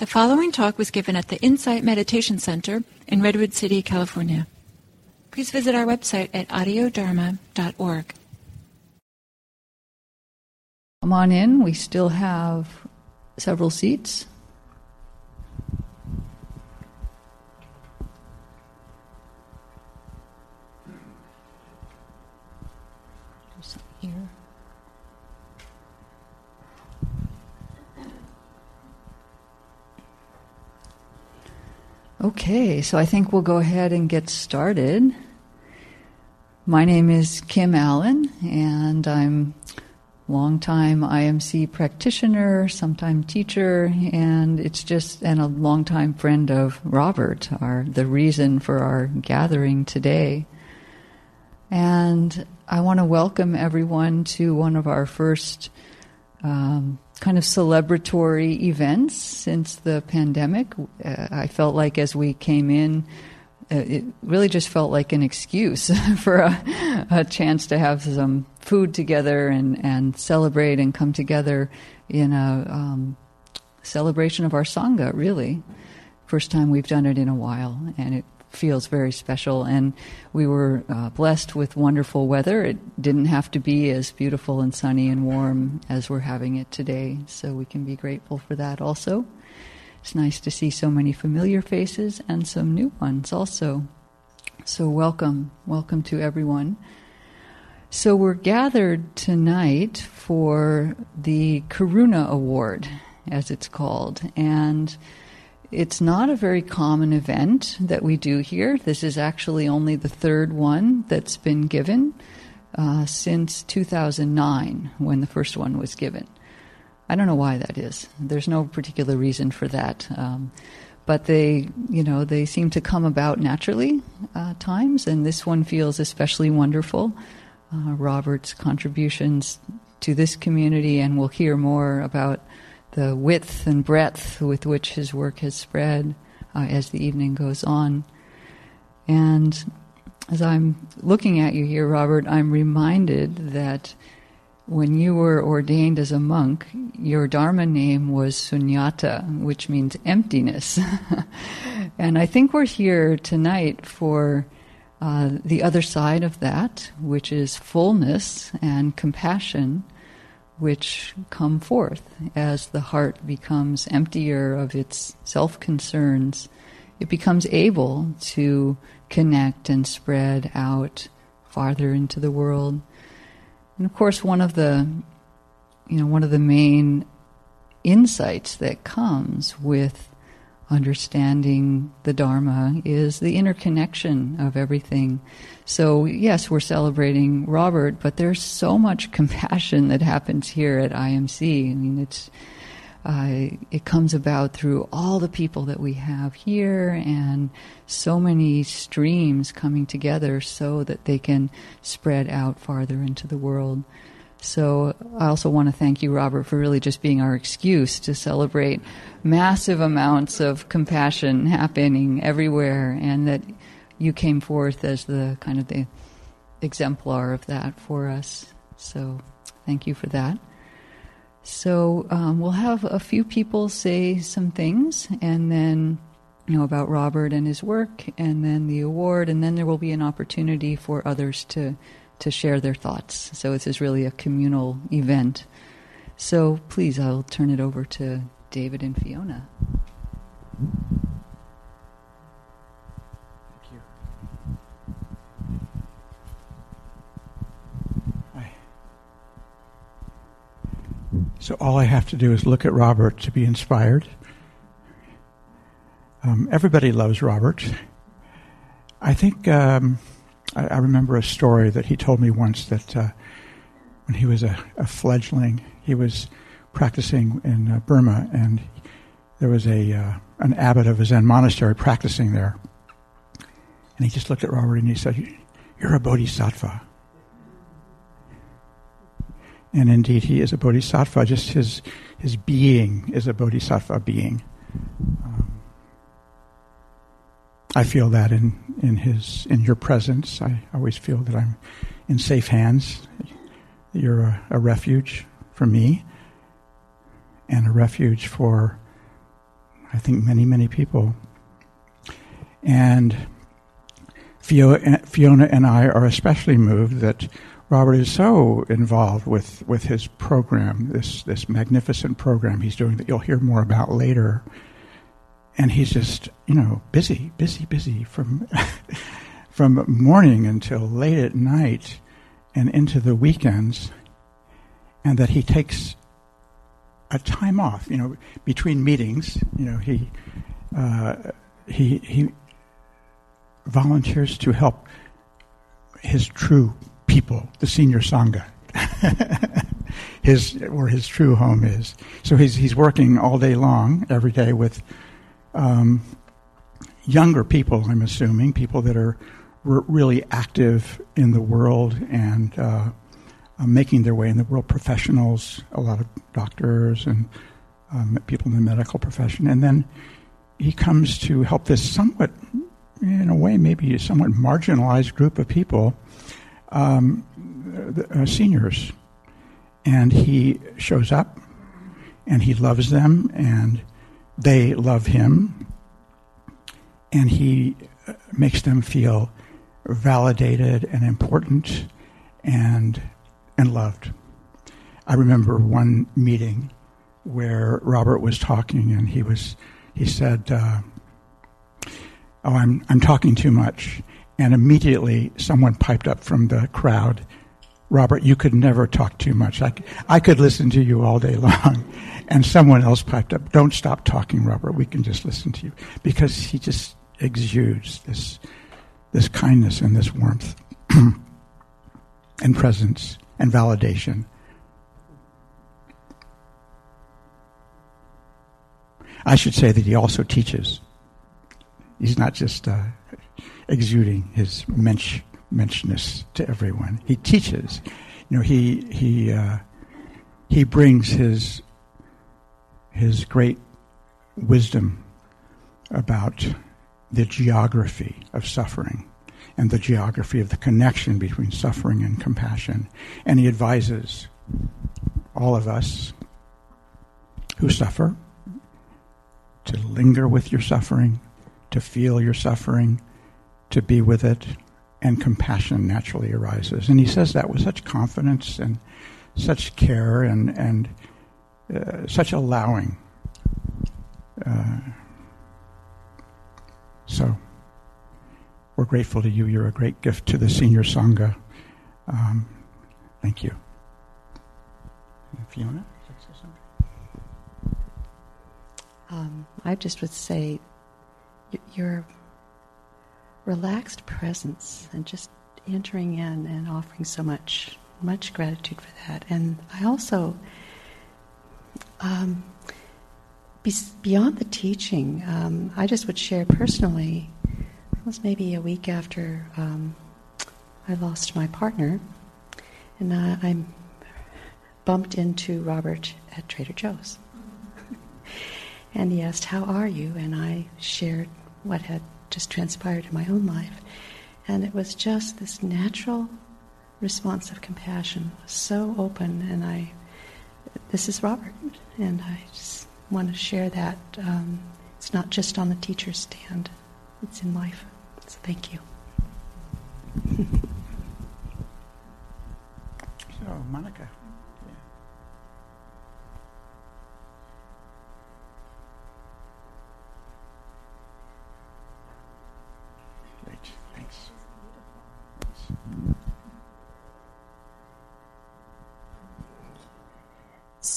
The following talk was given at the Insight Meditation Center in Redwood City, California. Please visit our website at audiodharma.org. Come on in. We still have several seats. Here. Okay, so I think we'll go ahead and get started. My name is Kim Allen, and I'm longtime IMC practitioner, sometime teacher, and it's just and a longtime friend of Robert, our the reason for our gathering today. And I want to welcome everyone to one of our first um, kind of celebratory events since the pandemic. Uh, I felt like as we came in, uh, it really just felt like an excuse for a, a, chance to have some food together and, and celebrate and come together in a um, celebration of our Sangha, really. First time we've done it in a while, and it feels very special. And we were uh, blessed with wonderful weather. It didn't have to be as beautiful and sunny and warm as we're having it today, so we can be grateful for that also. It's nice to see so many familiar faces and some new ones also. So, welcome, welcome to everyone. So, we're gathered tonight for the Karuna Award, as it's called. And it's not a very common event that we do here. This is actually only the third one that's been given uh, since 2009, when the first one was given. I don't know why that is. There's no particular reason for that. Um, but they, you know, they seem to come about naturally uh, times, and this one feels especially wonderful. Uh, Robert's contributions to this community, and we'll hear more about the width and breadth with which his work has spread uh, as the evening goes on. And as I'm looking at you here, Robert, I'm reminded that when you were ordained as a monk, your Dharma name was Sunyata, which means emptiness. and I think we're here tonight for uh, the other side of that, which is fullness and compassion which come forth as the heart becomes emptier of its self concerns. It becomes able to connect and spread out farther into the world. And of course, one of the, you know, one of the main insights that comes with understanding the Dharma is the interconnection of everything. So, yes, we're celebrating Robert, but there's so much compassion that happens here at IMC. I mean, it's. Uh, it comes about through all the people that we have here and so many streams coming together so that they can spread out farther into the world. So I also want to thank you, Robert, for really just being our excuse to celebrate massive amounts of compassion happening everywhere, and that you came forth as the kind of the exemplar of that for us. So thank you for that. So um, we'll have a few people say some things, and then you know about Robert and his work, and then the award, and then there will be an opportunity for others to to share their thoughts. So this is really a communal event. So please, I'll turn it over to David and Fiona. Thank you. Hi. So all I have to do is look at Robert to be inspired. Um, everybody loves Robert. I think um, I, I, remember a story that he told me once that uh, when he was a, a, fledgling, he was practicing in uh, Burma, and there was a uh, an abbot of a Zen monastery practicing there, and he just looked at Robert and he said, "You're a bodhisattva." And indeed, he is a bodhisattva. Just his his being is a bodhisattva being. Um, I feel that in, in his in your presence. I always feel that I'm in safe hands. You're a, a refuge for me and a refuge for I think many, many people. And Fiona and I are especially moved that Robert is so involved with, with his program, this, this magnificent program he's doing that you'll hear more about later. And he's just, you know, busy, busy, busy from, from morning until late at night and into the weekends. And that he takes a time off, you know, between meetings. You know, he, uh, he, he volunteers to help his true people, the senior sangha, his where his true home is. So he's he's working all day long, every day with um, younger people. I'm assuming people that are r- really active in the world and uh, uh, making their way in the world. Professionals, a lot of doctors and um, people in the medical profession, and then he comes to help this somewhat in a way, maybe a somewhat marginalized group of people, um, uh, seniors. And he shows up and he loves them and they love him. And he uh, makes them feel validated and important and, and loved. I remember one meeting where Robert was talking and he was, he said, uh, oh, I'm, I'm talking too much. And immediately someone piped up from the crowd, Robert, you could never talk too much. I, I could listen to you all day long. And someone else piped up, don't stop talking, Robert. We can just listen to you. Because he just exudes this, this kindness and this warmth and presence and validation. I should say that he also teaches. He's not just uh, exuding his mensch menschness to everyone. He teaches. You know, he he uh, he brings his his great wisdom about the geography of suffering and the geography of the connection between suffering and compassion. And he advises all of us who suffer to linger with your suffering, to feel your suffering, to be with it, and compassion naturally arises. And he says that with such confidence and such care and, and uh, such allowing. Uh, so, we're grateful to you. You're a great gift to the Senior Sangha. Um, thank you. Fiona? Um, I just would say your relaxed presence and just entering in and offering so much, much gratitude for that. And I also, um, be, beyond the teaching, um, I just would share personally. It was maybe a week after um, I lost my partner, and I bumped into Robert at Trader Joe's. and he asked, How are you? And I shared what had just transpired in my own life. And it was just this natural response of compassion, so open. And I, this is Robert, and I just want to share that. Um, it's not just on the teacher's stand, it's in life. So thank you. so, Monica.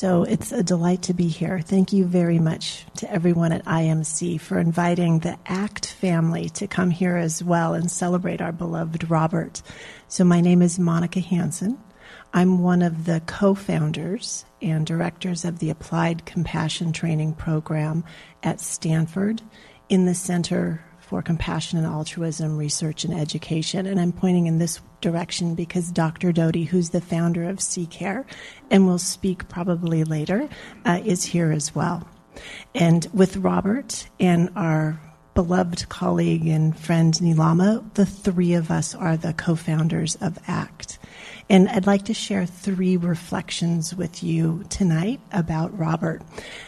So it's a delight to be here. Thank you very much to everyone at IMC for inviting the ACT family to come here as well and celebrate our beloved Robert. So my name is Monica Hanson. I'm one of the co-founders and directors of the Applied Compassion Training Program at Stanford in the Center for Compassion and Altruism Research and Education. And I'm pointing in this direction because Dr. Doty, who's the founder of CCARE and will speak probably later, uh, is here as well. And with Robert and our beloved colleague and friend Nilama, the three of us are the co founders of ACT. And I'd like to share three reflections with you tonight about Robert.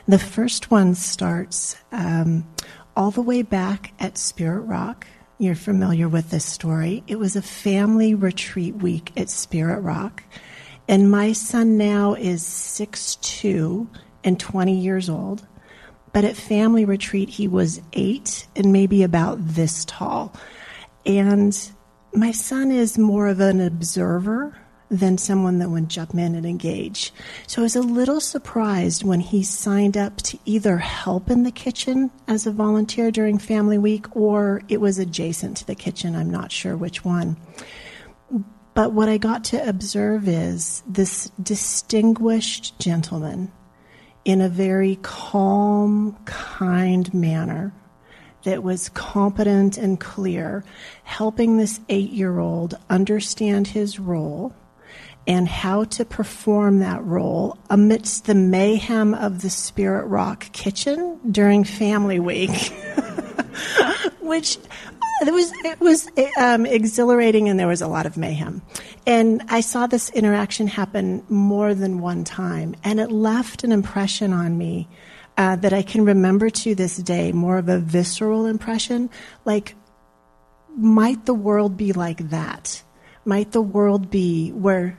The first one starts um, all the way back at Spirit Rock. You're familiar with this story. It was a family retreat week at Spirit Rock. And my son now is 6'2 and 20 years old. But at family retreat, he was eight and maybe about this tall. And my son is more of an observer than someone that would jump in and engage. So I was a little surprised when he signed up to either help in the kitchen as a volunteer during Family Week or it was adjacent to the kitchen. I'm not sure which one. But what I got to observe is this distinguished gentleman in a very calm, kind manner that was competent and clear, helping this eight year old understand his role and how to perform that role amidst the mayhem of the Spirit Rock kitchen during Family Week, which it was it was um, exhilarating and there was a lot of mayhem. And i saw this interaction happen more than one time and it left an impression on me uh, that i can remember to this day more of a visceral impression like might the world be like that? Might the world be where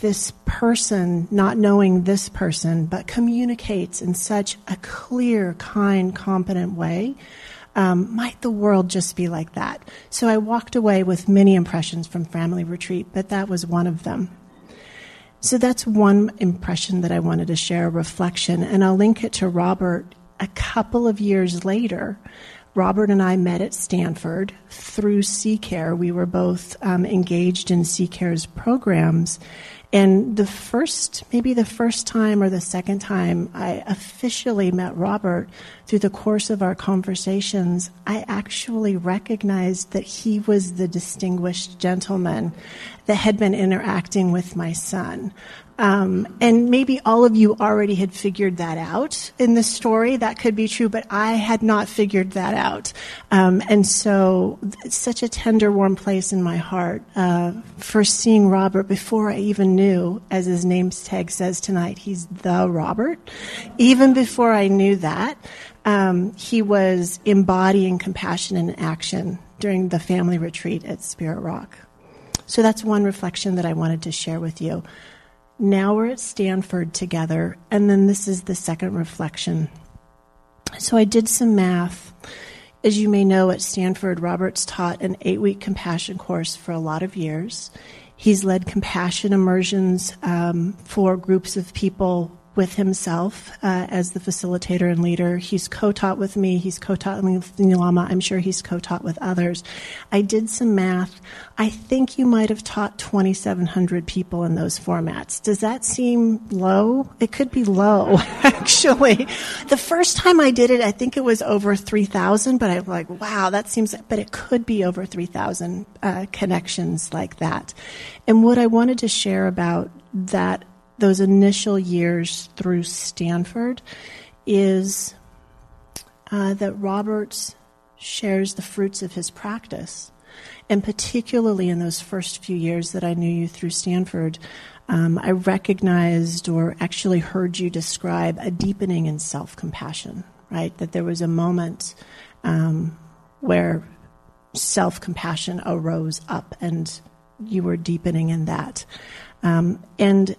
this person, not knowing this person, but communicates in such a clear, kind, competent way. Um, might the world just be like that? So I walked away with many impressions from family retreat, but that was one of them. So that's one impression that I wanted to share, a reflection, and I'll link it to Robert a couple of years later. Robert and I met at Stanford through CCARE. We were both um, engaged in CCARE's programs, and the first, maybe the first time or the second time I officially met Robert through the course of our conversations, I actually recognized that he was the distinguished gentleman that had been interacting with my son. Um, and maybe all of you already had figured that out in the story. That could be true, but I had not figured that out. Um, and so it's such a tender, warm place in my heart uh, for seeing Robert before I even knew, as his name tag says tonight, he's the Robert. Even before I knew that, um, he was embodying compassion in action during the family retreat at Spirit Rock. So that's one reflection that I wanted to share with you. Now we're at Stanford together, and then this is the second reflection. So I did some math. As you may know, at Stanford, Roberts taught an eight week compassion course for a lot of years. He's led compassion immersions um, for groups of people with himself uh, as the facilitator and leader. He's co-taught with me. He's co-taught with Nilama. I'm sure he's co-taught with others. I did some math. I think you might have taught 2,700 people in those formats. Does that seem low? It could be low, actually. The first time I did it, I think it was over 3,000, but I'm like, wow, that seems, but it could be over 3,000 uh, connections like that. And what I wanted to share about that those initial years through Stanford is uh, that Roberts shares the fruits of his practice. And particularly in those first few years that I knew you through Stanford, um, I recognized or actually heard you describe a deepening in self compassion, right? That there was a moment um, where self compassion arose up and you were deepening in that. Um, and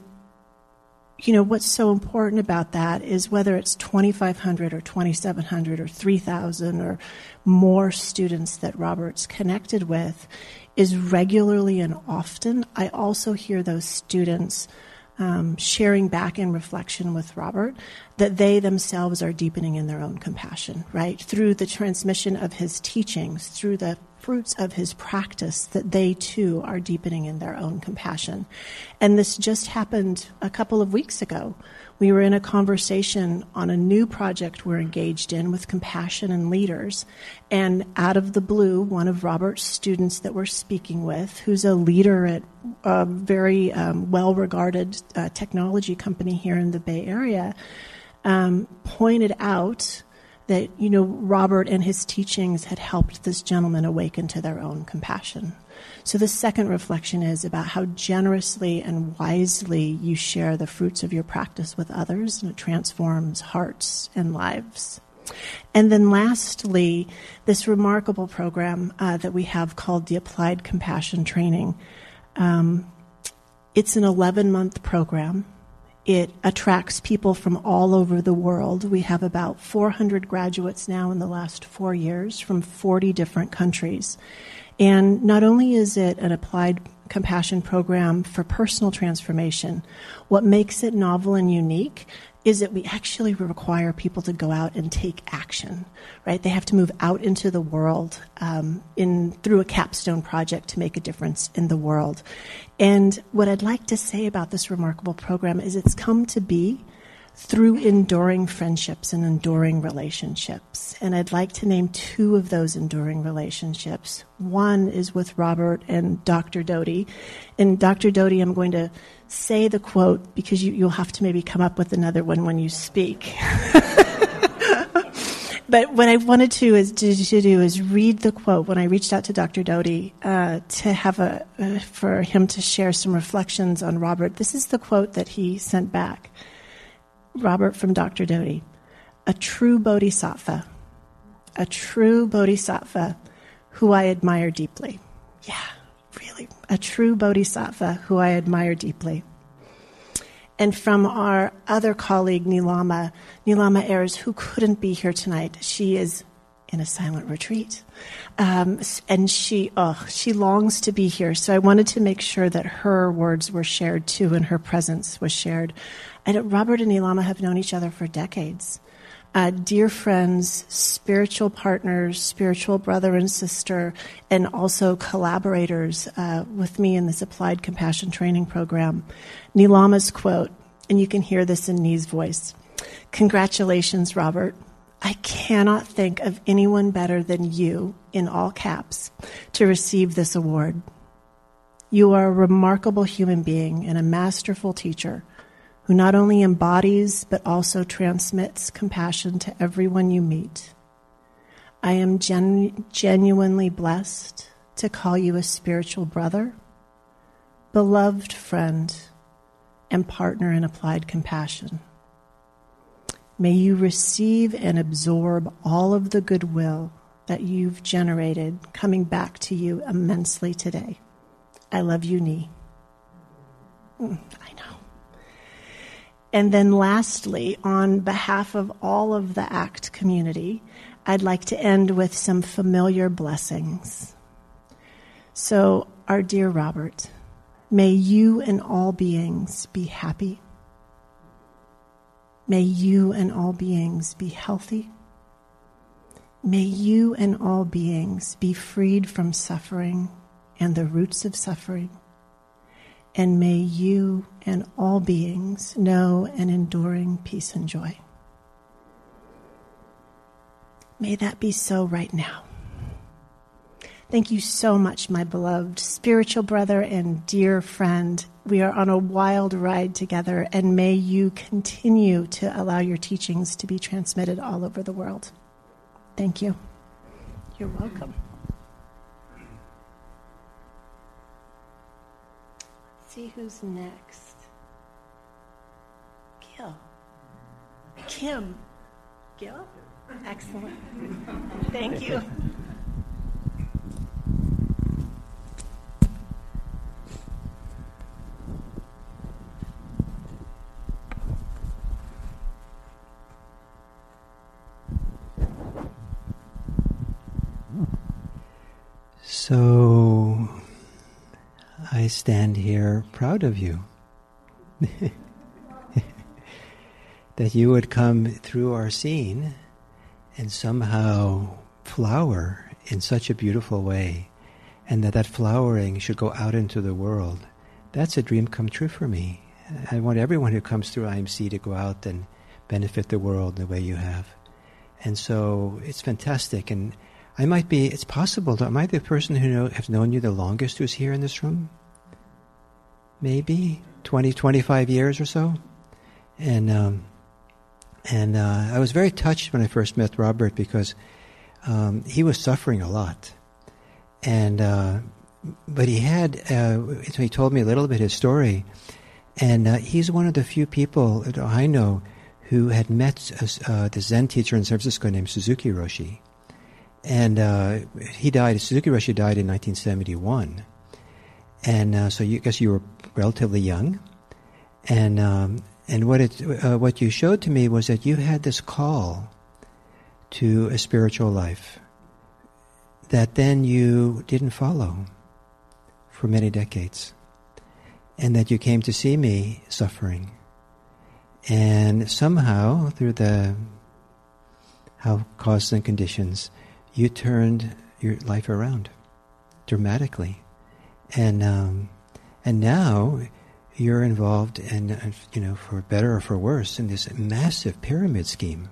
you know, what's so important about that is whether it's 2,500 or 2,700 or 3,000 or more students that Robert's connected with, is regularly and often. I also hear those students um, sharing back in reflection with Robert that they themselves are deepening in their own compassion, right? Through the transmission of his teachings, through the fruits of his practice that they too are deepening in their own compassion. And this just happened a couple of weeks ago. We were in a conversation on a new project we're engaged in with compassion and leaders. And out of the blue, one of Robert's students that we're speaking with, who's a leader at a very um, well regarded uh, technology company here in the Bay Area, um, pointed out that, you know, Robert and his teachings had helped this gentleman awaken to their own compassion. So the second reflection is about how generously and wisely you share the fruits of your practice with others, and it transforms hearts and lives. And then lastly, this remarkable program uh, that we have called the Applied Compassion Training. Um, it's an 11 month program. It attracts people from all over the world. We have about 400 graduates now in the last four years from 40 different countries. And not only is it an applied compassion program for personal transformation, what makes it novel and unique is that we actually require people to go out and take action, right? They have to move out into the world um, in through a capstone project to make a difference in the world. And what I'd like to say about this remarkable program is it's come to be through enduring friendships and enduring relationships. And I'd like to name two of those enduring relationships. One is with Robert and Dr. Doty. And Dr. Doty, I'm going to say the quote because you, will have to maybe come up with another one when you speak. but what I wanted to is to, do is read the quote when I reached out to Dr. Doty uh, to have a uh, for him to share some reflections on Robert. This is the quote that he sent back. Robert from Dr. Doty, a true bodhisattva, a true bodhisattva who I admire deeply. Yeah, really, a true bodhisattva who I admire deeply. And from our other colleague, Nilama, Nilama Ayers, who couldn't be here tonight. She is in a silent retreat. Um, and she, oh, she longs to be here. So I wanted to make sure that her words were shared too and her presence was shared. And Robert and Nilama have known each other for decades. Uh, dear friends, spiritual partners, spiritual brother and sister, and also collaborators uh, with me in this applied compassion training program. Nilama's quote, and you can hear this in Nee's voice Congratulations, Robert. I cannot think of anyone better than you, in all caps, to receive this award. You are a remarkable human being and a masterful teacher who not only embodies but also transmits compassion to everyone you meet. I am genu- genuinely blessed to call you a spiritual brother, beloved friend, and partner in applied compassion. May you receive and absorb all of the goodwill that you've generated coming back to you immensely today. I love you, Nee. Mm, I know. And then, lastly, on behalf of all of the ACT community, I'd like to end with some familiar blessings. So, our dear Robert, may you and all beings be happy. May you and all beings be healthy. May you and all beings be freed from suffering and the roots of suffering and may you and all beings know an enduring peace and joy. May that be so right now. Thank you so much, my beloved spiritual brother and dear friend. We are on a wild ride together, and may you continue to allow your teachings to be transmitted all over the world. Thank you. You're welcome. See who's next. Gil. Kim. Gil? Excellent. Thank you. So I stand here proud of you. that you would come through our scene and somehow flower in such a beautiful way, and that that flowering should go out into the world. That's a dream come true for me. I want everyone who comes through IMC to go out and benefit the world the way you have. And so it's fantastic. And I might be, it's possible, am I might be the person who know, have known you the longest who's here in this room? Maybe 20, 25 years or so. And um, And uh, I was very touched when I first met Robert because um, he was suffering a lot. And, uh, but he had, uh, so he told me a little bit his story. And uh, he's one of the few people that I know who had met uh, the Zen teacher in San Francisco named Suzuki Roshi. And uh, he died, Suzuki Roshi died in 1971. And so you I guess you were relatively young. And um, and what it uh, what you showed to me was that you had this call to a spiritual life that then you didn't follow for many decades, and that you came to see me suffering, and somehow through the how causes and conditions, you turned your life around dramatically, and um, and now you're involved in, uh, you know, for better or for worse, in this massive pyramid scheme.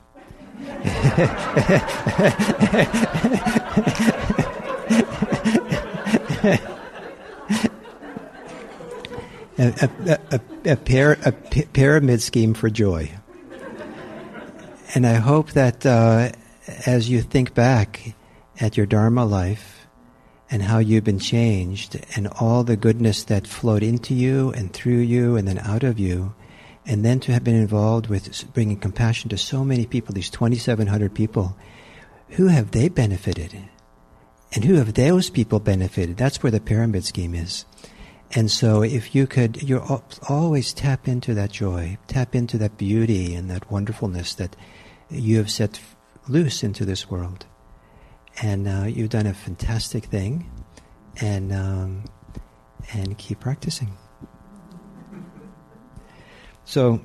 a, a, a, par, pyramid scheme for joy. And I hope that uh, as you think back at your Dharma life, and how you've been changed and all the goodness that flowed into you and through you and then out of you. And then to have been involved with bringing compassion to so many people, these 2,700 people, who have they benefited? And who have those people benefited? That's where the pyramid scheme is. And so if you could, you're always tap into that joy, tap into that beauty and that wonderfulness that you have set loose into this world and uh, you've done a fantastic thing, and um, and keep practicing. So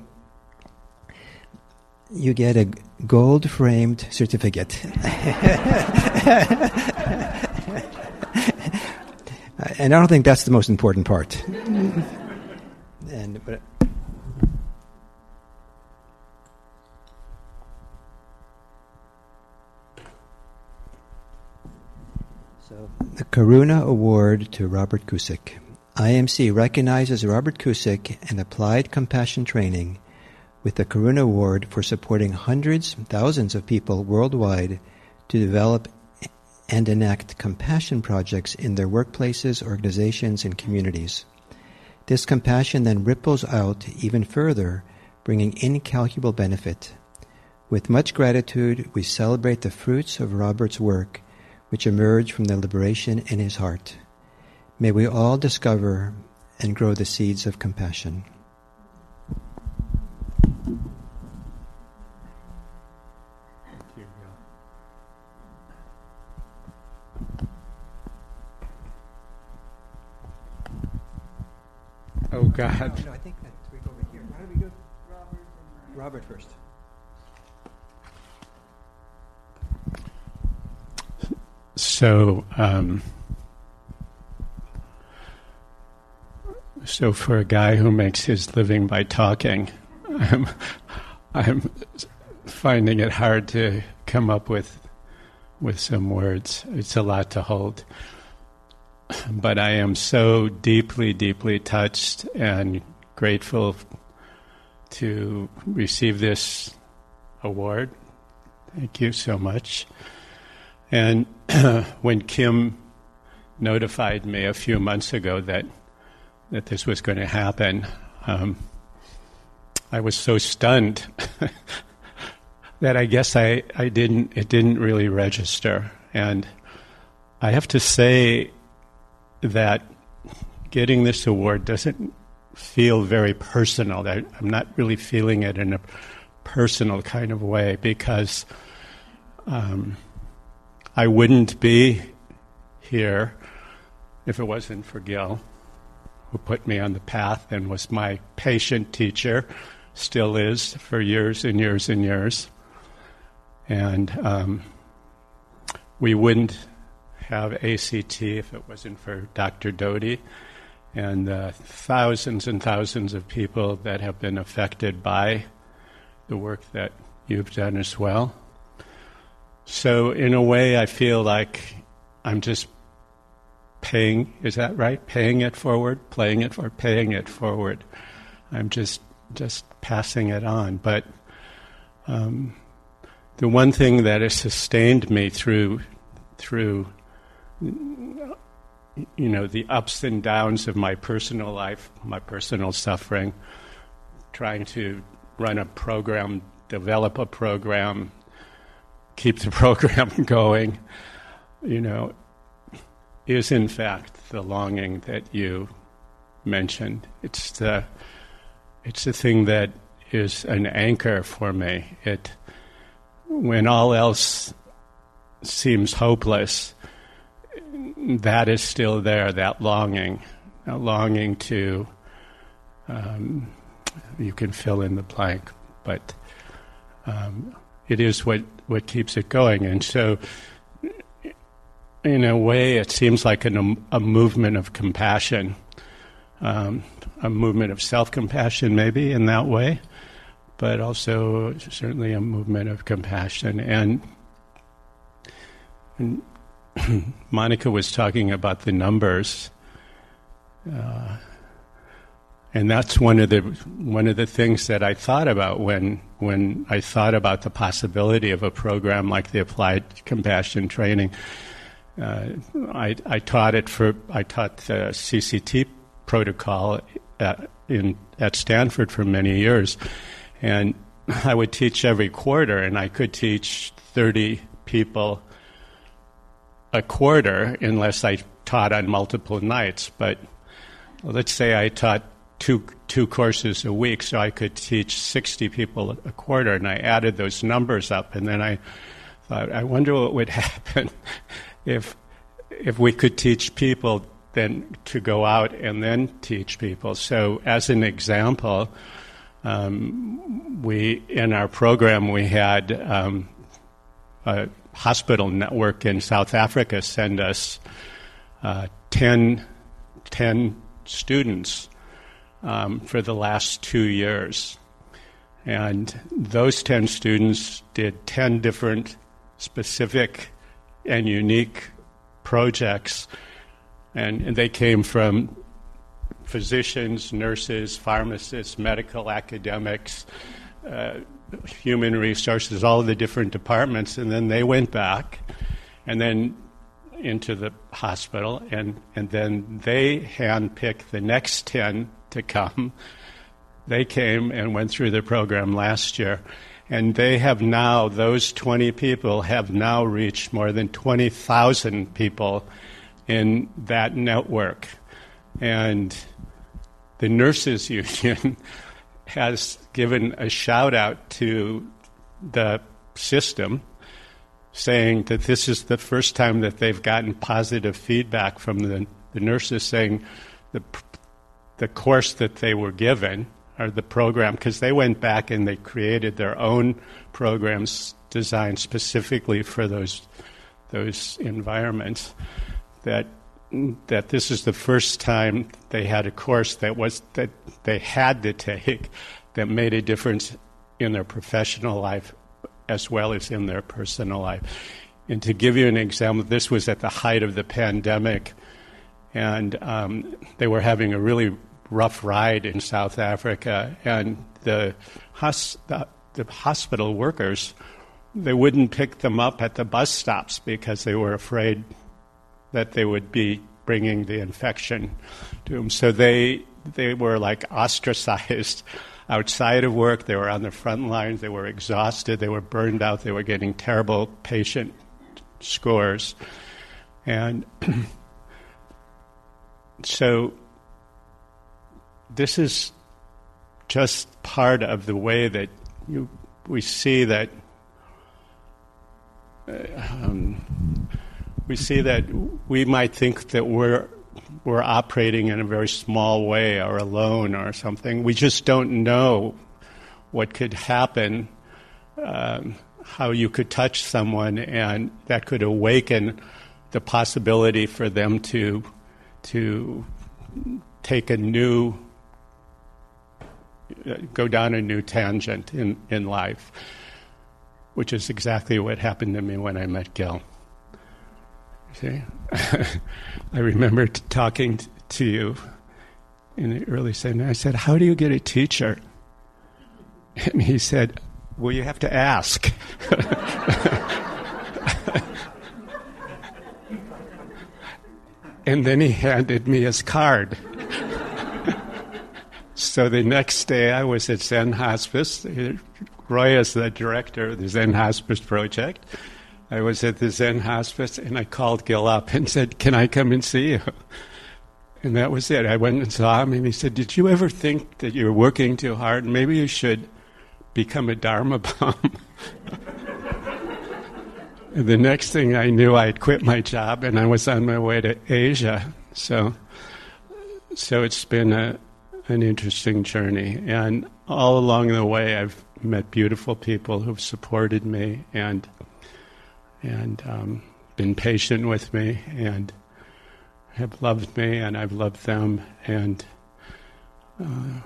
you get a gold framed certificate. and I don't think that's the most important part. and but The Karuna Award to Robert Cusick. IMC recognizes Robert Cusick and applied compassion training with the Karuna Award for supporting hundreds, thousands of people worldwide to develop and enact compassion projects in their workplaces, organizations, and communities. This compassion then ripples out even further, bringing incalculable benefit. With much gratitude, we celebrate the fruits of Robert's work which emerge from the liberation in his heart. May we all discover and grow the seeds of compassion. Oh God. No, I think that we go over here. How do we go? Robert, uh, Robert first. So, um, so for a guy who makes his living by talking, I'm, I'm finding it hard to come up with with some words. It's a lot to hold. But I am so deeply, deeply touched and grateful to receive this award. Thank you so much. And when Kim notified me a few months ago that that this was going to happen, um, I was so stunned that I guess I, I didn't it didn't really register. And I have to say that getting this award doesn't feel very personal. I, I'm not really feeling it in a personal kind of way because um, I wouldn't be here if it wasn't for Gil, who put me on the path and was my patient teacher, still is for years and years and years. And um, we wouldn't have ACT if it wasn't for Dr. Doty and thousands and thousands of people that have been affected by the work that you've done as well. So, in a way, I feel like I'm just paying, is that right? Paying it forward, playing it for paying it forward. I'm just just passing it on. But um, the one thing that has sustained me through through you know the ups and downs of my personal life, my personal suffering, trying to run a program, develop a program, keep the program going, you know, is in fact the longing that you mentioned. It's the it's the thing that is an anchor for me. It when all else seems hopeless, that is still there. That longing, that longing to. Um, you can fill in the blank, but um, it is what what keeps it going. And so, in a way, it seems like an, a movement of compassion, um, a movement of self compassion, maybe in that way, but also certainly a movement of compassion. And, and Monica was talking about the numbers. Uh, and that's one of the one of the things that I thought about when when I thought about the possibility of a program like the Applied Compassion Training. Uh, I, I, taught it for I taught the CCT protocol at, in at Stanford for many years, and I would teach every quarter, and I could teach thirty people a quarter unless I taught on multiple nights. But let's say I taught two two courses a week, so I could teach 60 people a quarter, and I added those numbers up, and then I thought, I wonder what would happen if if we could teach people then to go out and then teach people. So, as an example, um, we in our program we had um, a hospital network in South Africa send us uh, 10, 10 students um, for the last two years. And those 10 students did 10 different specific and unique projects. And, and they came from physicians, nurses, pharmacists, medical academics, uh, human resources, all of the different departments. And then they went back and then into the hospital, and, and then they handpicked the next 10 to come. They came and went through the program last year. And they have now, those 20 people have now reached more than 20,000 people in that network. And the Nurses Union has given a shout out to the system saying that this is the first time that they've gotten positive feedback from the, the nurses saying the the course that they were given or the program because they went back and they created their own programs designed specifically for those those environments that that this is the first time they had a course that was that they had to take that made a difference in their professional life as well as in their personal life. And to give you an example, this was at the height of the pandemic and um, they were having a really rough ride in South Africa, and the, hos- the, the hospital workers they wouldn't pick them up at the bus stops because they were afraid that they would be bringing the infection to them. So they they were like ostracized outside of work. They were on the front lines. They were exhausted. They were burned out. They were getting terrible patient scores, and so this is just part of the way that you, we see that uh, um, we see that we might think that we're we're operating in a very small way or alone or something. We just don't know what could happen, um, how you could touch someone, and that could awaken the possibility for them to to take a new go down a new tangent in, in life, which is exactly what happened to me when I met Gil. See, I remember t- talking t- to you in the early 70s. I said, How do you get a teacher? And he said, Well, you have to ask. and then he handed me his card. So the next day I was at Zen Hospice. Roy is the director of the Zen Hospice Project. I was at the Zen Hospice and I called Gil up and said, Can I come and see you? And that was it. I went and saw him and he said, Did you ever think that you're working too hard? Maybe you should become a Dharma bum. the next thing I knew, I had quit my job and I was on my way to Asia. So, so it's been a, an interesting journey. And all along the way, I've met beautiful people who've supported me and and um, been patient with me and have loved me, and I've loved them. And uh,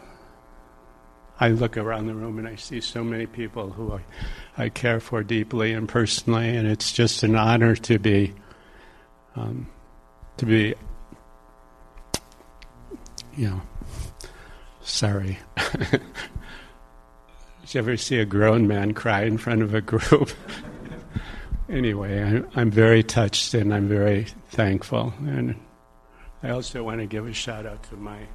I look around the room and I see so many people who I, I care for deeply and personally, and it's just an honor to be um, to be, you know, sorry. Did you ever see a grown man cry in front of a group? anyway, I, I'm very touched and I'm very thankful, and I also want to give a shout out to my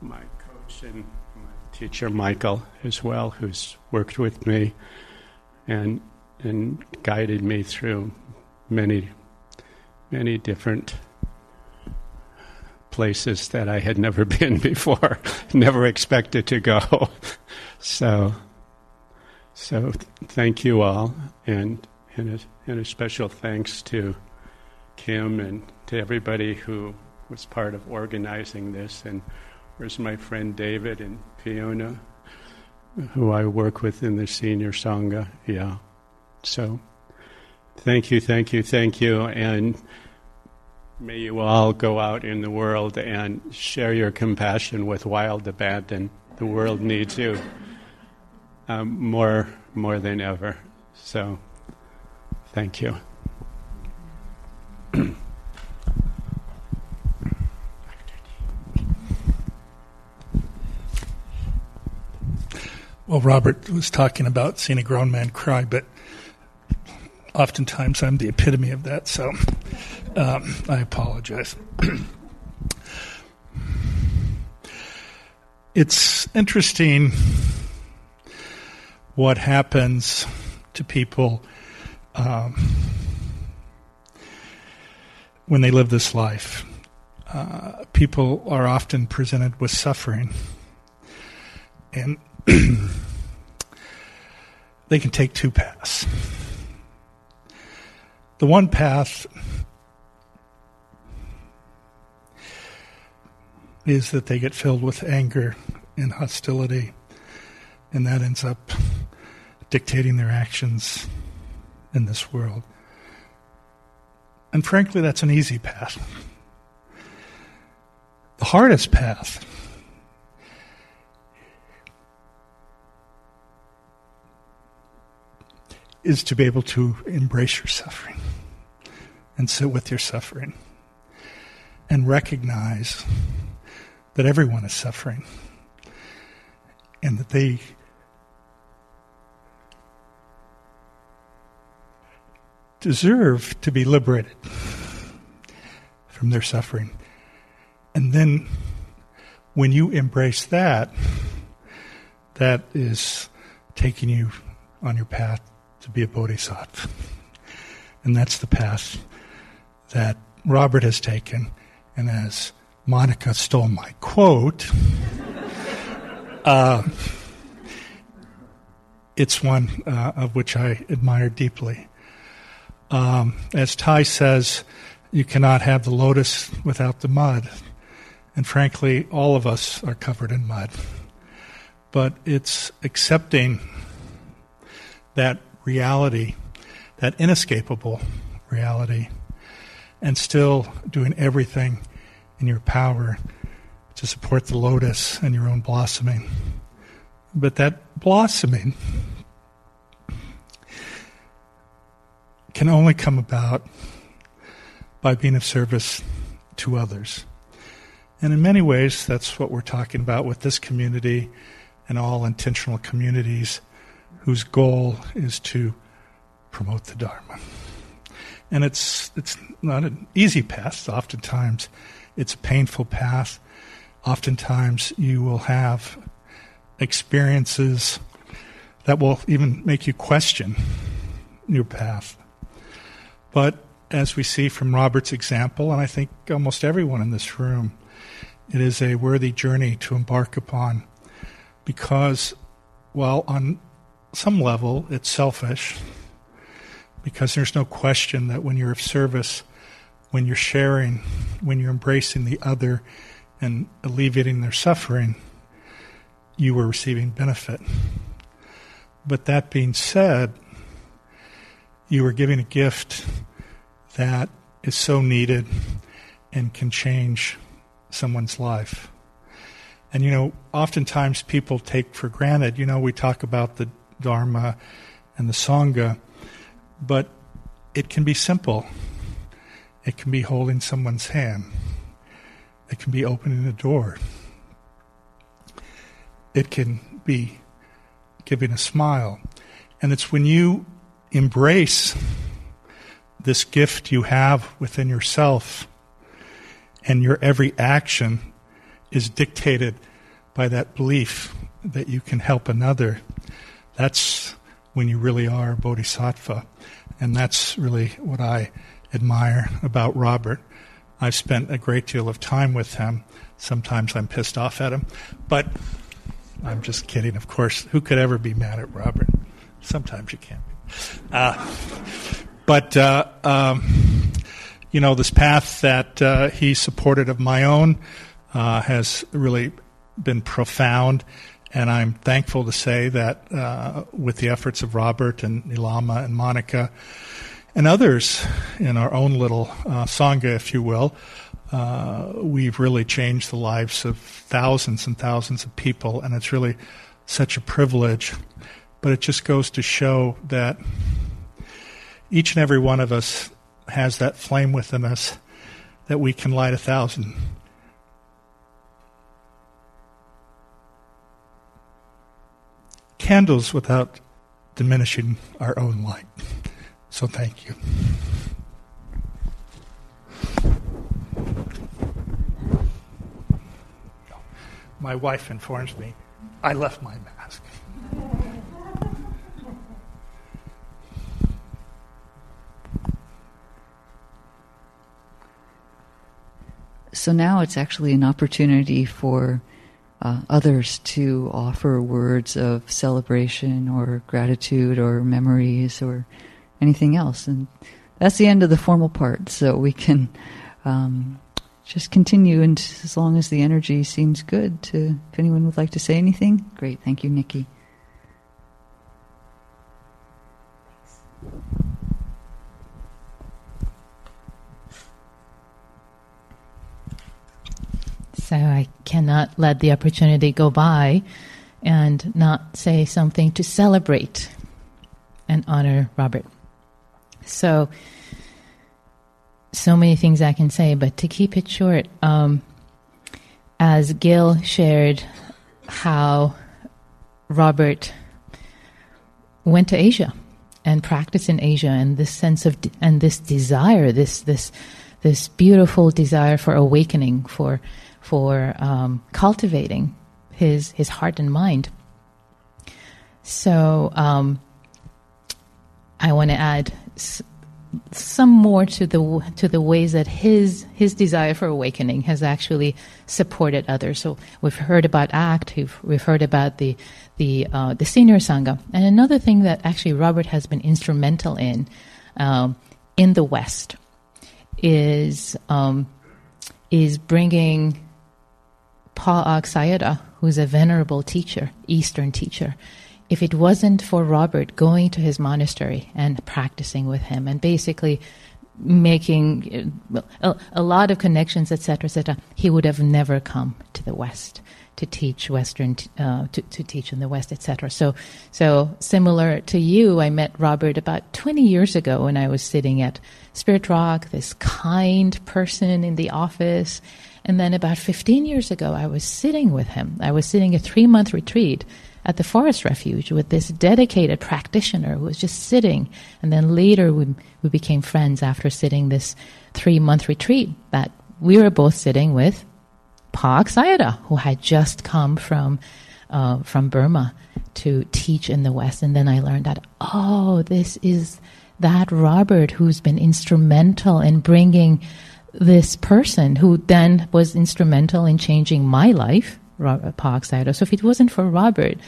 my coach and my teacher Michael as well, who's worked with me and and guided me through many many different places that I had never been before, never expected to go. so so thank you all and and a, and a special thanks to Kim and to everybody who was part of organizing this and Where's my friend David and Fiona, who I work with in the senior Sangha? Yeah. So, thank you, thank you, thank you. And may you all go out in the world and share your compassion with wild abandon. The world needs you um, more, more than ever. So, thank you. Well, Robert was talking about seeing a grown man cry, but oftentimes I'm the epitome of that, so um, I apologize. it's interesting what happens to people um, when they live this life. Uh, people are often presented with suffering. And they can take two paths. The one path is that they get filled with anger and hostility, and that ends up dictating their actions in this world. And frankly, that's an easy path. The hardest path is to be able to embrace your suffering and sit with your suffering and recognize that everyone is suffering and that they deserve to be liberated from their suffering. And then when you embrace that, that is taking you on your path to be a bodhisattva. And that's the path that Robert has taken. And as Monica stole my quote, uh, it's one uh, of which I admire deeply. Um, as Thay says, you cannot have the lotus without the mud. And frankly, all of us are covered in mud. But it's accepting that reality, that inescapable reality, and still doing everything in your power to support the lotus and your own blossoming. But that blossoming can only come about by being of service to others. And in many ways, that's what we're talking about with this community and all intentional communities whose goal is to promote the Dharma. And it's, it's not an easy path. Oftentimes, it's a painful path. Oftentimes, you will have experiences that will even make you question your path. But as we see from Robert's example, and I think almost everyone in this room, it is a worthy journey to embark upon because, well, on some level, it's selfish because there's no question that when you're of service, when you're sharing, when you're embracing the other and alleviating their suffering, you are receiving benefit. But that being said, you are giving a gift that is so needed and can change someone's life. And you know, oftentimes people take for granted, you know, we talk about the Dharma and the Sangha, but it can be simple. It can be holding someone's hand. It can be opening a door. It can be giving a smile. And it's when you embrace this gift you have within yourself and your every action is dictated by that belief that you can help another, that's when you really are bodhisattva. And that's really what I admire about Robert. I've spent a great deal of time with him. Sometimes I'm pissed off at him, but I'm just kidding, of course. Who could ever be mad at Robert? Sometimes you can be. Uh, but, uh, um, you know, this path that uh, he supported of my own uh, has really been profound. And I'm thankful to say that uh, with the efforts of Robert and Nilama and Monica and others in our own little uh, Sangha, if you will, uh, we've really changed the lives of thousands and thousands of people. And it's really such a privilege. But it just goes to show that each and every one of us has that flame within us that we can light a thousand. Candles without diminishing our own light. So thank you. My wife informs me I left my mask. So now it's actually an opportunity for uh, others to offer words of celebration or gratitude or memories or anything else. And that's the end of the formal part. So we can um, just continue and as long as the energy seems good to if anyone would like to say anything great thank you nikki So I cannot let the opportunity go by and not say something to celebrate and honor Robert. So, so many things I can say, but to keep it short, um, as Gil shared how Robert went to Asia and practiced in Asia, and this sense of and this desire, this this this beautiful desire for awakening, for for um, cultivating his his heart and mind. So um, I want to add s- some more to the to the ways that his his desire for awakening has actually supported others. So we've heard about ACT, we've, we've heard about the the uh, the senior sangha, and another thing that actually Robert has been instrumental in um, in the West is um, is bringing Pa-Auk Sayadaw, who's a venerable teacher, Eastern teacher, if it wasn't for Robert going to his monastery and practicing with him and basically making a, a lot of connections, etc., etc., he would have never come to the West to teach Western, uh, to, to teach in the West, etc. So, so similar to you, I met Robert about 20 years ago when I was sitting at Spirit Rock, this kind person in the office, and then about 15 years ago, I was sitting with him. I was sitting a three month retreat at the forest refuge with this dedicated practitioner who was just sitting. And then later we, we became friends after sitting this three month retreat that we were both sitting with Pa-Auk Sayadaw, who had just come from, uh, from Burma to teach in the West. And then I learned that, oh, this is that Robert who's been instrumental in bringing this person who then was instrumental in changing my life Uh, Pa-Auk So if it wasn't for Robert,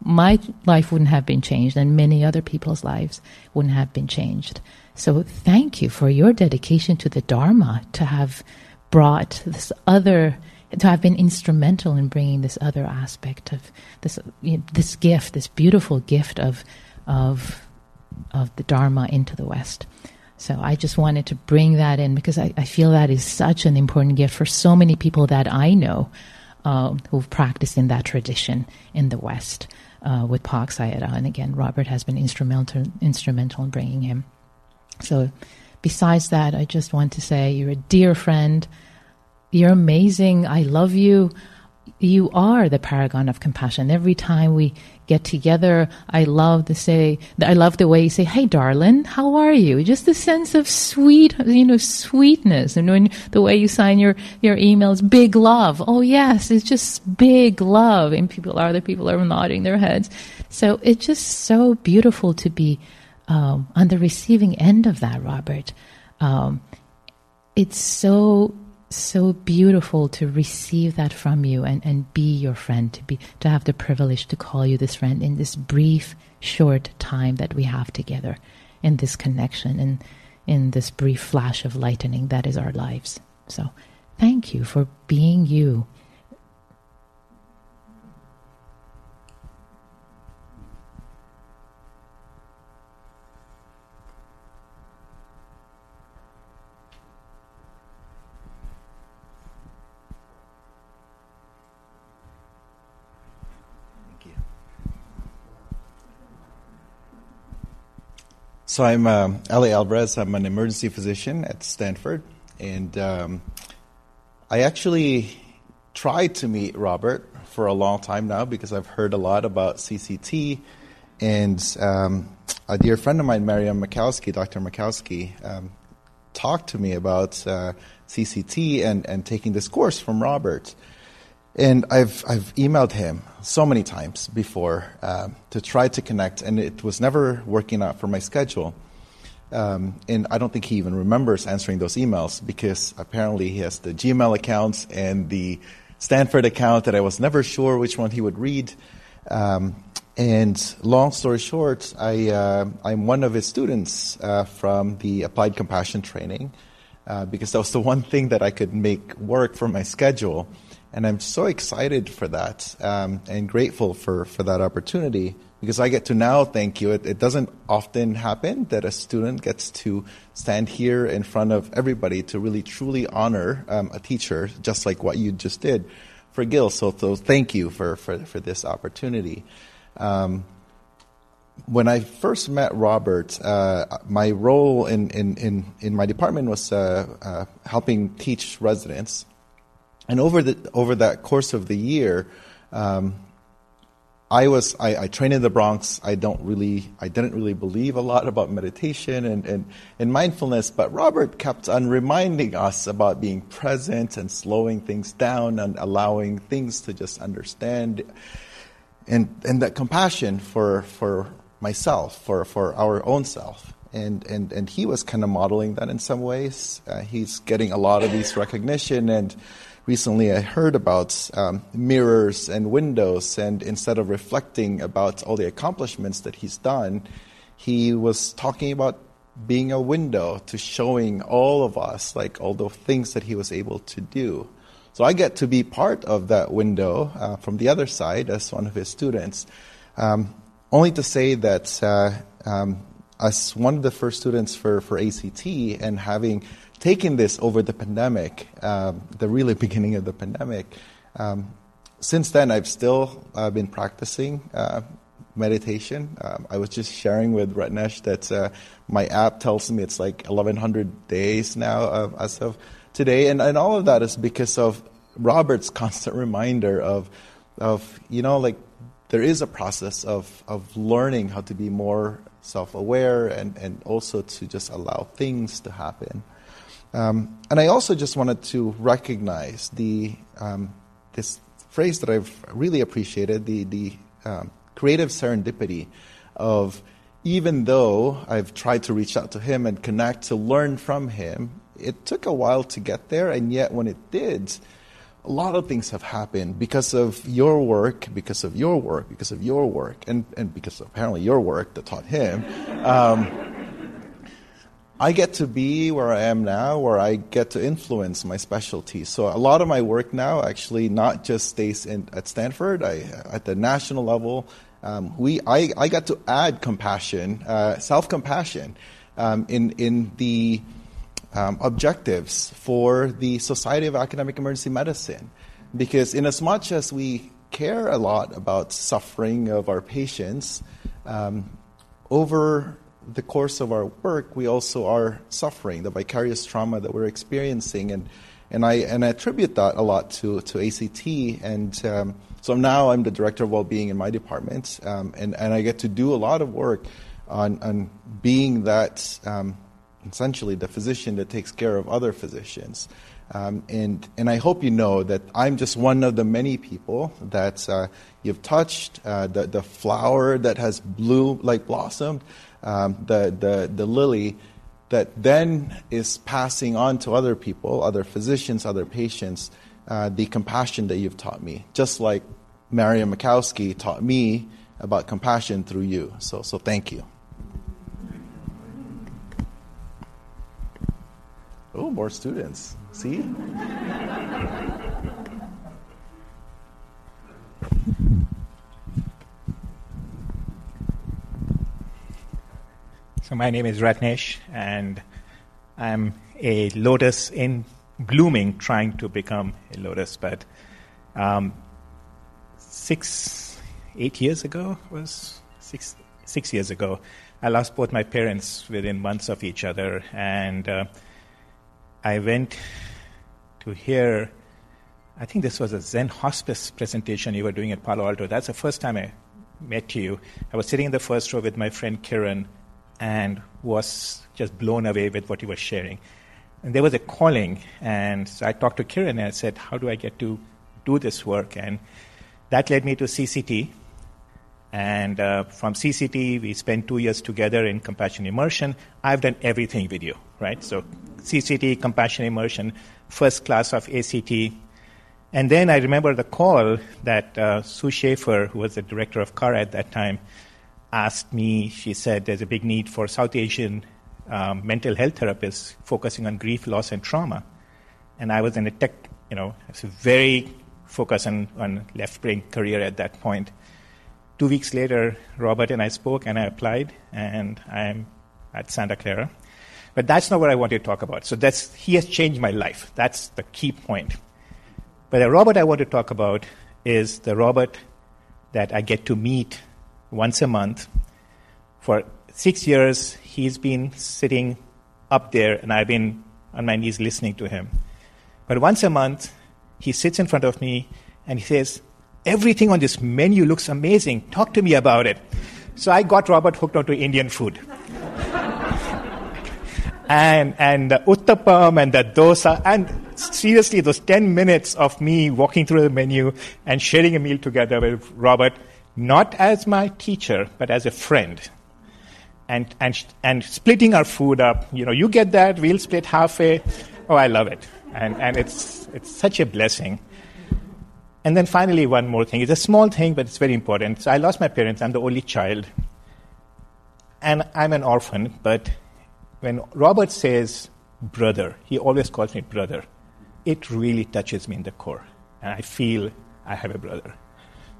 my life wouldn't have been changed, and many other people's lives wouldn't have been changed. So thank you for your dedication to the Dharma, to have brought this other, to have been instrumental in bringing this other aspect of this, you know, this gift, this beautiful gift of, of, of the Dharma into the West. So I just wanted to bring that in because I, I feel that is such an important gift for so many people that I know uh, who've practiced in that tradition in the West uh, with Pa-Auk Sayadaw. And again, Robert has been instrumental, instrumental in bringing him. So, besides that, I just want to say you're a dear friend. You're amazing. I love you you are the paragon of compassion. Every time we get together, I love to say, I love the way you say, "Hey, darling, how are you?" Just the sense of sweet, you know, sweetness, and when the way you sign your your emails, big love. Oh yes, it's just big love, and people, other people are nodding their heads. So it's just so beautiful to be um, on the receiving end of that, Robert. Um, it's so so beautiful to receive that from you and, and be your friend, to be to have the privilege to call you this friend in this brief, short time that we have together, in this connection, and in this brief flash of lightning that is our lives. So thank you for being you So I'm uh, Al'ai Alvarez. I'm an emergency physician at Stanford, and um, I actually tried to meet Robert for a long time now because I've heard a lot about CCT, and um, a dear friend of mine, Mariam Makowski, Dr. Makowski, um, talked to me about uh, CCT and, and taking this course from Robert. And I've, I've emailed him so many times before um, to try to connect, and it was never working out for my schedule. Um, and I don't think he even remembers answering those emails because apparently he has the Gmail account and the Stanford account that I was never sure which one he would read. Um, and long story short, I, uh, I'm one of his students uh, from the Applied Compassion training uh, because that was the one thing that I could make work for my schedule. And I'm so excited for that um, and grateful for, for that opportunity because I get to now thank you. It, it, doesn't often happen that a student gets to stand here in front of everybody to really truly honor um, a teacher, just like what you just did for Gil. So, so thank you for, for, for this opportunity. Um, when I first met Robert, uh, my role in, in, in, in, my department was uh, uh, helping teach residents and over the over that course of the year, um, I was I, I, trained in the Bronx. I don't really I didn't really believe a lot about meditation and, and, and mindfulness, but Robert kept on reminding us about being present and slowing things down and allowing things to just understand and and that compassion for for myself, for, for our own self. And, and, and he was kind of modeling that in some ways. Uh, he's getting a lot of these recognition and recently I heard about um, mirrors and windows, and instead of reflecting about all the accomplishments that he's done, he was talking about being a window to showing all of us, like all the things that he was able to do. So I get to be part of that window uh, from the other side as one of his students. Um, only to say that uh, um, as one of the first students for, for ACT and having taken this over the pandemic, um, the really beginning of the pandemic, um, since then I've still uh, been practicing uh, meditation. Um, I was just sharing with Ratnesh that uh, my app tells me it's like 1,100 days now as of today, and, and all of that is because of Robert's constant reminder of, of you know, like there is a process of, of learning how to be more self aware and, and also to just allow things to happen. Um, and I also just wanted to recognize the, um, this phrase that I've really appreciated the, the um, creative serendipity of even though I've tried to reach out to him and connect to learn from him, it took a while to get there, and yet when it did, a lot of things have happened because of your work, because of your work, because of your work, and, and because apparently your work that taught him. I get to be where I am now, where I get to influence my specialty. So a lot of my work now actually not just stays in, at Stanford, I, at the national level, um, we, I, I got to add compassion, uh, self compassion, um, in, in the um, objectives for the Society of Academic Emergency Medicine. Because, in as much as we care a lot about suffering of our patients, um, over the course of our work, we also are suffering the vicarious trauma that we're experiencing. And, and, I, and I attribute that a lot to, to ACT. And um, so now I'm the director of well-being in my department, um, and, and I get to do a lot of work on, on being that um, essentially the physician that takes care of other physicians. Um, and, and I hope you know that I'm just one of the many people that uh, you've touched, uh, the, the flower that has bloomed, like blossomed, um, the, the, the lily that then is passing on to other people, other physicians, other patients, uh, the compassion that you've taught me, just like Mariam Makowski taught me about compassion through you. So, so thank you. Oh, more students. See? So, my name is Ratnesh, and I'm a lotus in blooming, trying to become a lotus. But um, six, eight years ago was six, six years ago, I lost both my parents within months of each other, and uh, I went to hear, I think this was a Zen hospice presentation you were doing at Palo Alto. That's the first time I met you. I was sitting in the first row with my friend Kiran and was just blown away with what he was sharing. And there was a calling, and so I talked to Kiran and I said, How do I get to do this work? And that led me to CCT. And uh, from CCT, we spent two years together in compassion immersion. I've done everything with you, right? So CCT, compassion immersion, first class of ACT. And then I remember the call that uh, Sue Schaefer, who was the director of CARA at that time, asked me. She said there's a big need for South Asian um, mental health therapists focusing on grief, loss, and trauma. And I was in a tech, you know, I was very focused on, on left brain career at that point. Two weeks later, Robert and I spoke, and I applied, and I'm at Santa Clara. But that's not what I want to talk about. So that's, he has changed my life. That's the key point. But the Robert I want to talk about is the Robert that I get to meet once a month. For six years, he's been sitting up there, and I've been on my knees listening to him. But once a month, he sits in front of me and he says, Everything on this menu looks amazing. Talk to me about it. So I got Robert hooked onto Indian food and and the uttapam and the dosa and seriously those 10 minutes of me walking through the menu and sharing a meal together with Robert not as my teacher but as a friend. And and and splitting our food up you know you get that we'll split halfway oh I love it. And and it's it's such a blessing. And then finally one more thing. It's a small thing but it's very important. So I lost my parents. I'm the only child. And I'm an orphan but when Robert says brother, he always calls me brother. It really touches me in the core. And I feel I have a brother.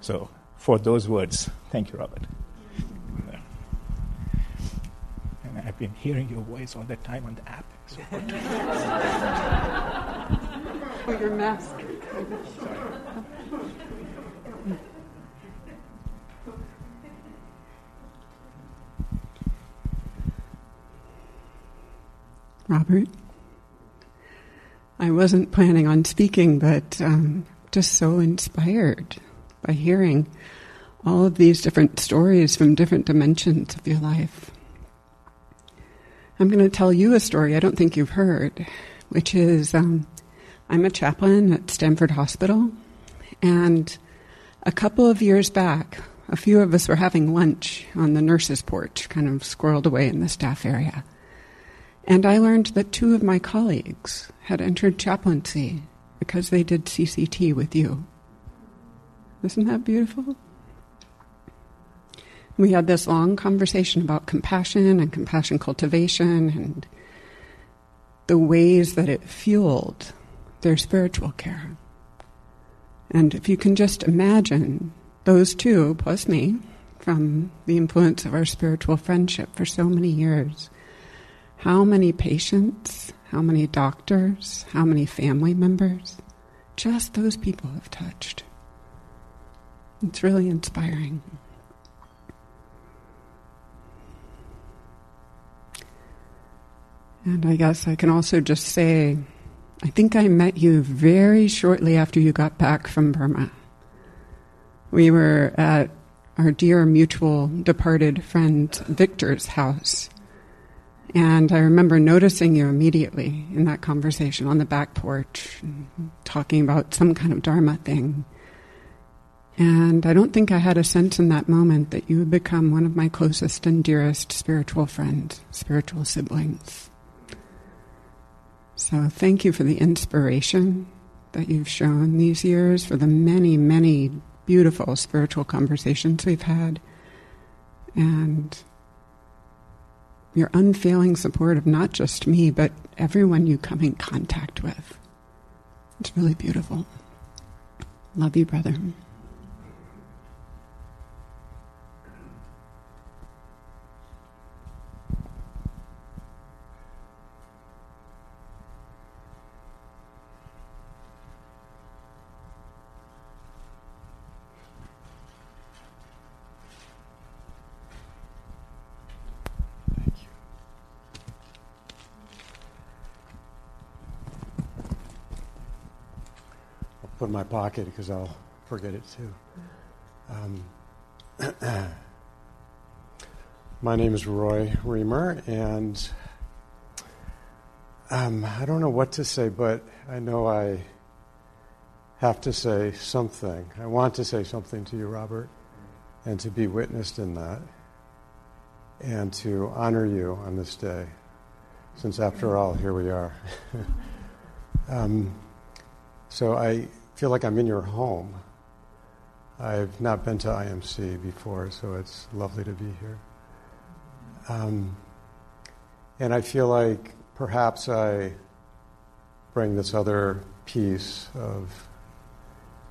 So, for those words, thank you, Robert. And I've been hearing your voice all the time on the app. So oh, your mask. Robert. I wasn't planning on speaking, but um, just so inspired by hearing all of these different stories from different dimensions of your life. I'm going to tell you a story I don't think you've heard, which is um, I'm a chaplain at Stanford Hospital, and a couple of years back, a few of us were having lunch on the nurse's porch, kind of squirreled away in the staff area. And I learned that two of my colleagues had entered chaplaincy because they did CCT with you. Isn't that beautiful? We had this long conversation about compassion and compassion cultivation and the ways that it fueled their spiritual care. And if you can just imagine those two, plus me, from the influence of our spiritual friendship for so many years, how many patients, how many doctors, how many family members, just those people have touched. It's really inspiring. And I guess I can also just say, I think I met you very shortly after you got back from Burma. We were at our dear mutual departed friend Victor's house. And I remember noticing you immediately in that conversation on the back porch, talking about some kind of Dharma thing. And I don't think I had a sense in that moment that you would become one of my closest and dearest spiritual friends, spiritual siblings. So thank you for the inspiration that you've shown these years, for the many, many beautiful spiritual conversations we've had, and your unfailing support of not just me, but everyone you come in contact with. It's really beautiful. Love you, brother. Put in my pocket because I'll forget it too. Um, my name is Roy Reamer, and um, I don't know what to say, but I know I have to say something. I want to say something to you, Robert, and to be witnessed in that, and to honor you on this day, since after all, here we are. um, so I feel like I'm in your home. I've not been to IMC before, so it's lovely to be here. Um, and I feel like perhaps I bring this other piece of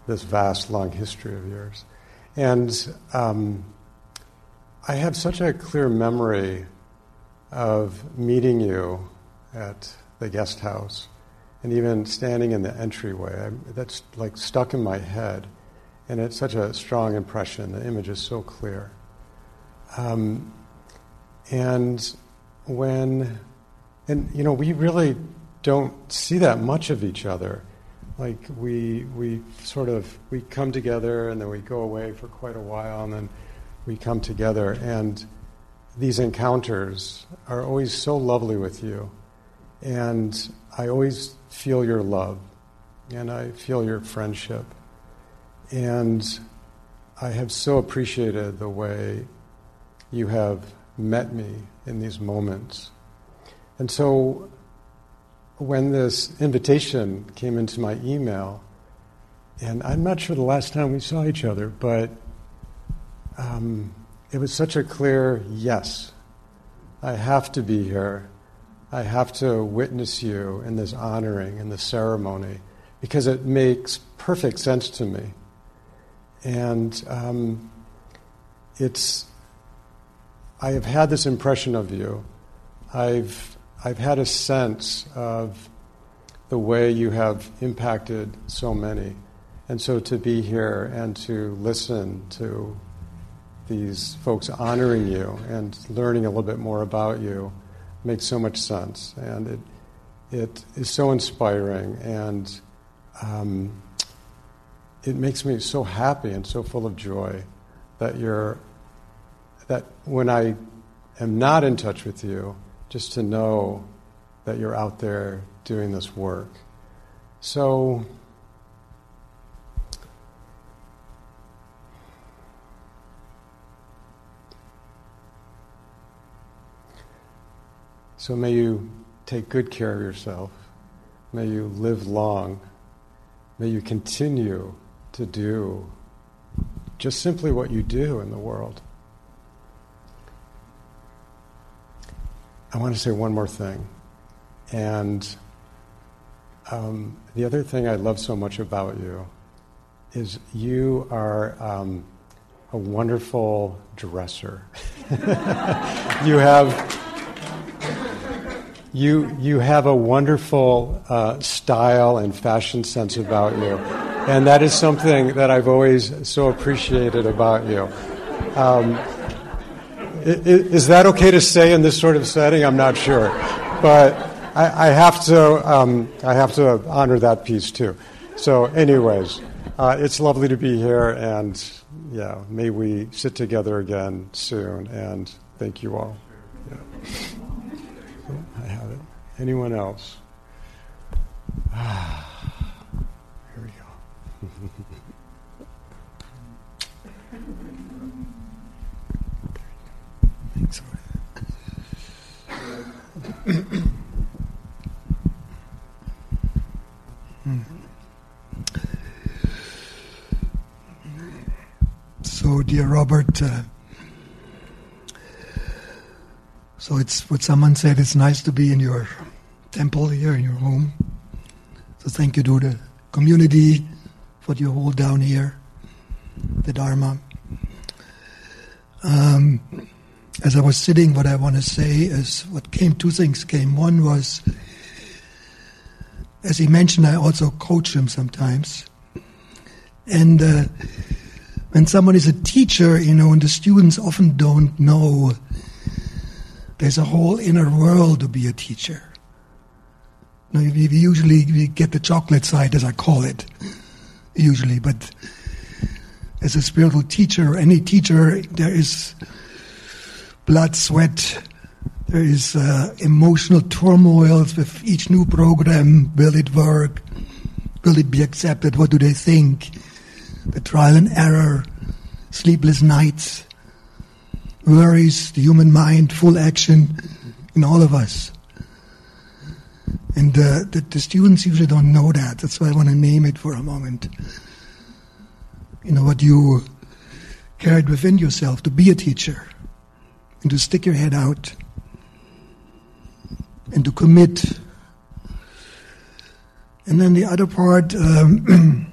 this vast, long history of yours. And um, I have such a clear memory of meeting you at the guest house and even standing in the entryway. I, that's like stuck in my head, and it's such a strong impression. The image is so clear. Um, and when, and you know, we really don't see that much of each other. Like we we sort of we come together and then we go away for quite a while and then we come together and these encounters are always so lovely with you. And I always feel your love and I feel your friendship. And I have so appreciated the way you have met me in these moments. And so when this invitation came into my email, and I'm not sure the last time we saw each other, but um, it was such a clear yes. I have to be here. I have to witness you in this honoring and this ceremony because it makes perfect sense to me. And um, it's, I have had this impression of you. I've, I've had a sense of the way you have impacted so many. And so to be here and to listen to these folks honoring you and learning a little bit more about you makes so much sense, and it it is so inspiring, and um, it makes me so happy and so full of joy that you're that when I am not in touch with you, just to know that you're out there doing this work. So So may you take good care of yourself. May you live long. May you continue to do just simply what you do in the world. I want to say one more thing. And um, the other thing I love so much about you is you are um, a wonderful dresser. you have you you have a wonderful uh, style and fashion sense about you, and that is something that I've always so appreciated about you. Um, is, that okay to say in this sort of setting? I'm not sure, but I, I have to um, I have to honor that piece too. So, anyways, uh, it's lovely to be here, and yeah, may we sit together again soon. And thank you all. Yeah. Anyone else? Ah, here we go. Thanks So, dear Robert, uh, so it's what someone said. It's nice to be in your temple here, in your home. So, thank you to the community for what you hold down here, the Dharma. Um, as I was sitting, what I want to say is what came, two things came. One was, as he mentioned, I also coach him sometimes. And uh, when someone is a teacher, you know, and the students often don't know, there's a whole inner world to be a teacher. Now, we usually we get the chocolate side, as I call it, usually, but as a spiritual teacher, any teacher, there is blood, sweat. There is uh, emotional turmoil with each new program. Will it work? Will it be accepted? What do they think? The trial and error, sleepless nights, worries, the human mind, full action in all of us. And uh, the, the students usually don't know that. That's why I want to name it for a moment. You know, what you carried within yourself to be a teacher and to stick your head out and to commit. And then the other part, um,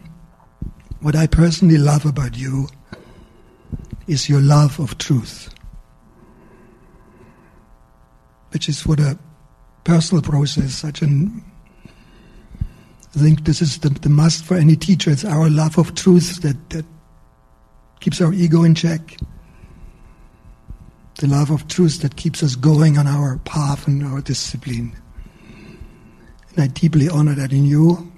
what I personally love about you is your love of truth, which is for the personal process such an I think this is the, the must for any teacher. It's our love of truth that, that keeps our ego in check the love of truth that keeps us going on our path and our discipline. And I deeply honor that in you.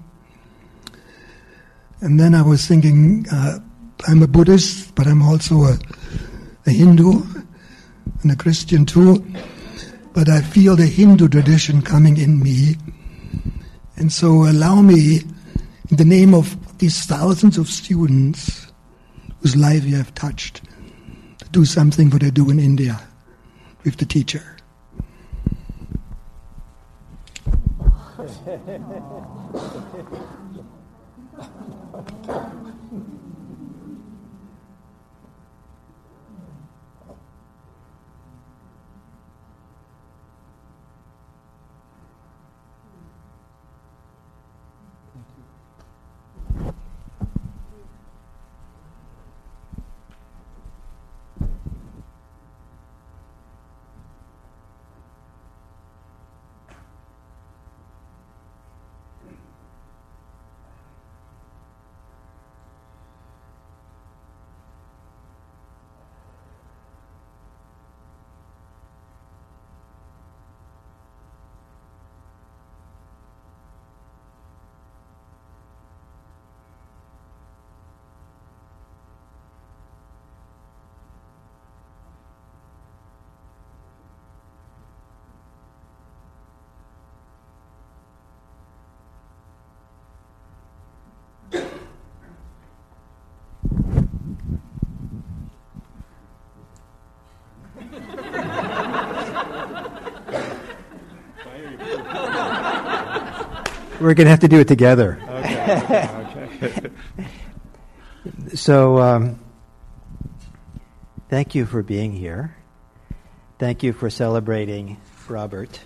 And then I was thinking, uh, I'm a Buddhist, but I'm also a, a Hindu and a Christian too but I feel the Hindu tradition coming in me. And so allow me, in the name of these thousands of students whose life you have touched, to do something what I do in India with the teacher. We're going to have to do it together. Okay. okay. so, um, thank you for being here. Thank you for celebrating Robert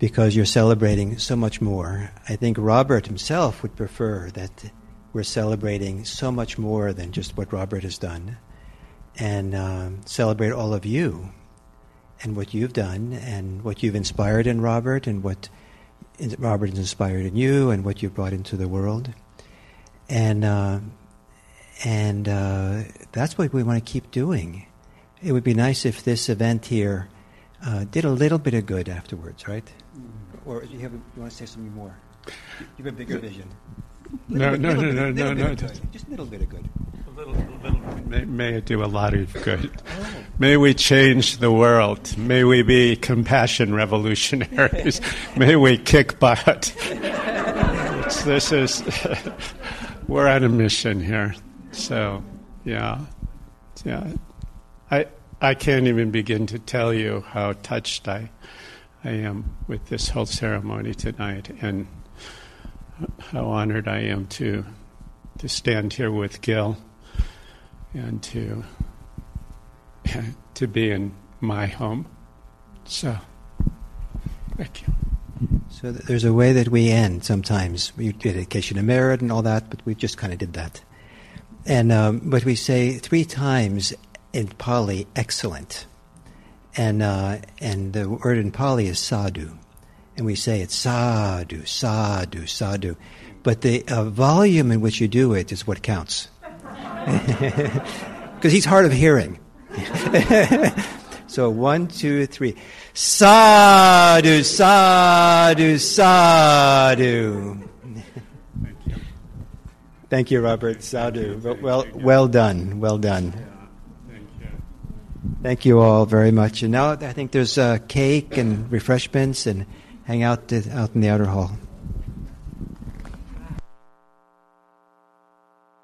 because you're celebrating so much more. I think Robert himself would prefer that we're celebrating so much more than just what Robert has done and um, celebrate all of you and what you've done and what you've inspired in Robert and what Robert has inspired in you and what you've brought into the world. And, uh, and uh, that's what we want to keep doing. It would be nice if this event here uh, did a little bit of good afterwards, right? Mm-hmm. Or do you, have a, you want to say something more? You have a bigger vision. No, bit, no, no, bit, no, no, no, Just a little bit of good. A little, a little may, may, it do a lot of good. May we change the world. May we be compassion revolutionaries. may we kick butt. It's, this is, we're on a mission here. So, yeah, yeah. I, I can't even begin to tell you how touched I, I am with this whole ceremony tonight and how honored I am to, to stand here with Gil and to to be in my home. So, thank you. So there's a way that we end sometimes. We did dedication of merit and all that, but we just kind of did that. And um, but we say three times in Pali, excellent, and uh, and the word in Pali is sadhu, and we say it's sadhu, sadhu, sadhu, but the uh, volume in which you do it is what counts because he's hard of hearing. so one, two, three. Sadhu, sadhu, sadhu. Thank you. Thank you, Robert. Sadhu. Well, well done. Well done. Thank you. Thank you all very much. And now I think there's uh, cake and refreshments and hang out, to, out in the outer hall.